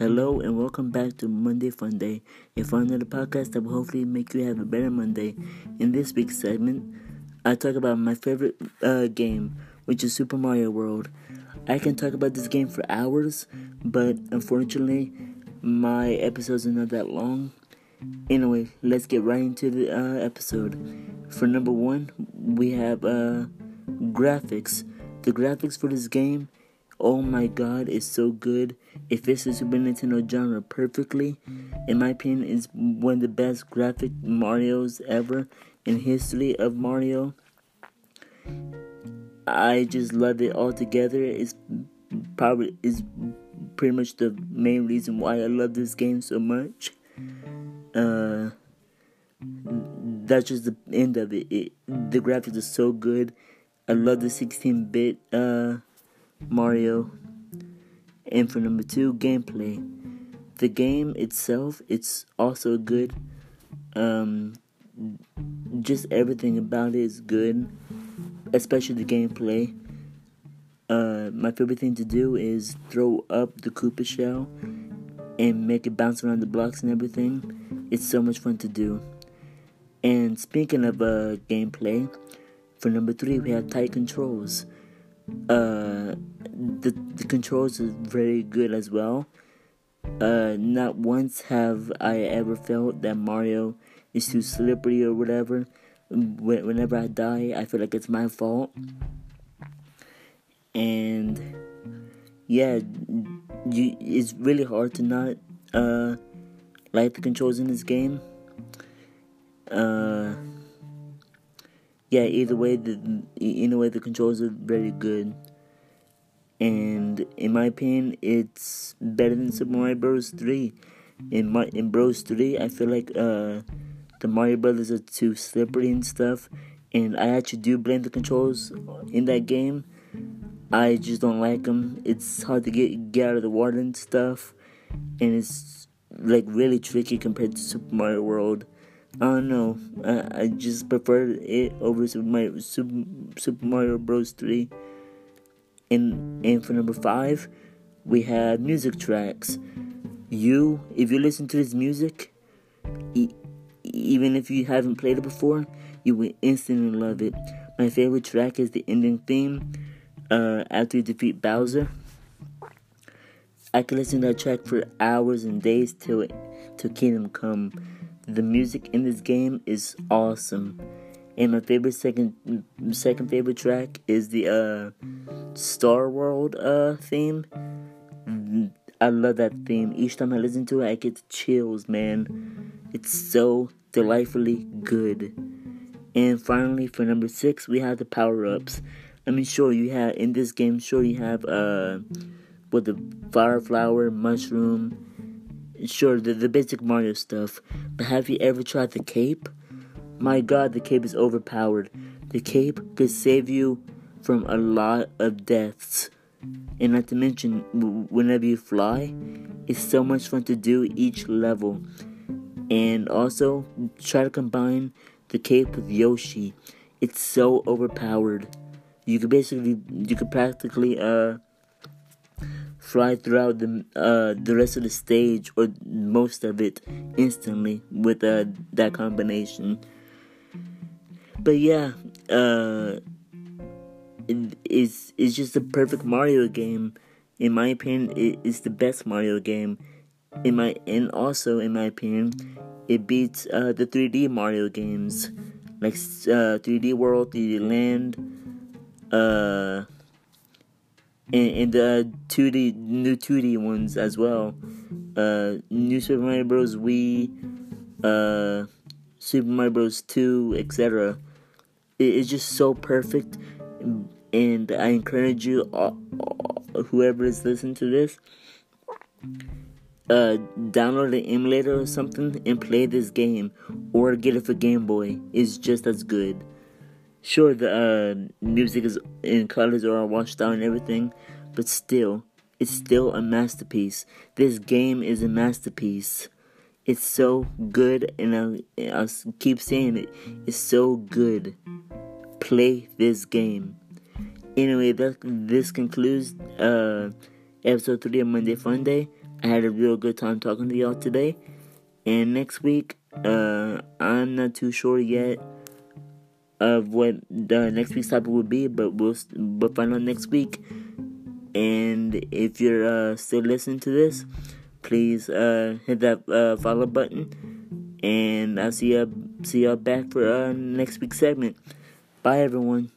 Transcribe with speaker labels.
Speaker 1: Hello and welcome back to Monday Fun Day, a fun little podcast that will hopefully make you have a better Monday. In this week's segment, I talk about my favorite uh, game, which is Super Mario World. I can talk about this game for hours, but unfortunately, my episodes are not that long. Anyway, let's get right into the uh, episode. For number one, we have uh, graphics. The graphics for this game oh my god, it's so good. It fits the Super Nintendo genre perfectly. In my opinion, it's one of the best graphic Mario's ever in history of Mario. I just love it all together. It's probably is pretty much the main reason why I love this game so much. Uh, that's just the end of it. it the graphics are so good. I love the 16-bit uh, Mario. And for number two, gameplay. The game itself, it's also good. Um, just everything about it is good, especially the gameplay. Uh, my favorite thing to do is throw up the Koopa shell and make it bounce around the blocks and everything. It's so much fun to do. And speaking of uh, gameplay, for number three, we have tight controls. Uh, the the controls are very good as well. Uh, not once have I ever felt that Mario is too slippery or whatever. Whenever I die, I feel like it's my fault. And yeah, you, it's really hard to not uh, like the controls in this game. Uh, yeah, either way, the either way the controls are very good and in my opinion, it's better than Super Mario Bros. 3. In my in Bros 3, I feel like uh, the Mario Brothers are too slippery and stuff, and I actually do blame the controls in that game. I just don't like them. It's hard to get get out of the water and stuff, and it's like really tricky compared to Super Mario World. I don't know. I, I just prefer it over Super Mario, Super, Super Mario Bros. 3. And, and for number five, we have music tracks. You, if you listen to this music, e- even if you haven't played it before, you will instantly love it. My favorite track is the ending theme uh, after you defeat Bowser. I can listen to that track for hours and days till till Kingdom Come. The music in this game is awesome. And my favorite second second favorite track is the uh, Star World uh, theme. I love that theme. Each time I listen to it, I get chills, man. It's so delightfully good. And finally, for number six, we have the power ups. I mean, sure, you have in this game, sure, you have uh, with the fire flower, mushroom, sure, the, the basic Mario stuff. But have you ever tried the cape? My god, the cape is overpowered. The cape could save you from a lot of deaths. And not to mention, whenever you fly, it's so much fun to do each level. And also, try to combine the cape with Yoshi. It's so overpowered. You could basically, you could practically, uh, fly throughout the uh, the rest of the stage or most of it instantly with uh, that combination. But yeah, uh, it, it's it's just a perfect Mario game. In my opinion, it is the best Mario game. In my and also in my opinion, it beats uh, the 3D Mario games like uh, 3D World, 3D Land, uh, and, and the 2D new 2D ones as well. Uh, New Super Mario Bros. Wii, uh, Super Mario Bros. 2, etc it's just so perfect and i encourage you uh, whoever is listening to this uh, download an emulator or something and play this game or get it for game boy. It's just as good. Sure the uh, music is in colors all washed out and everything but still it's still a masterpiece. This game is a masterpiece. It's so good and i I'll keep saying it. It's so good. Play this game. Anyway, that this concludes uh, episode three of Monday Fun Day. I had a real good time talking to y'all today. And next week, uh, I'm not too sure yet of what the next week's topic will be, but we'll we'll find out next week. And if you're uh, still listening to this, please uh, hit that uh, follow button. And I'll see you see y'all back for uh, next week's segment. Bye, everyone.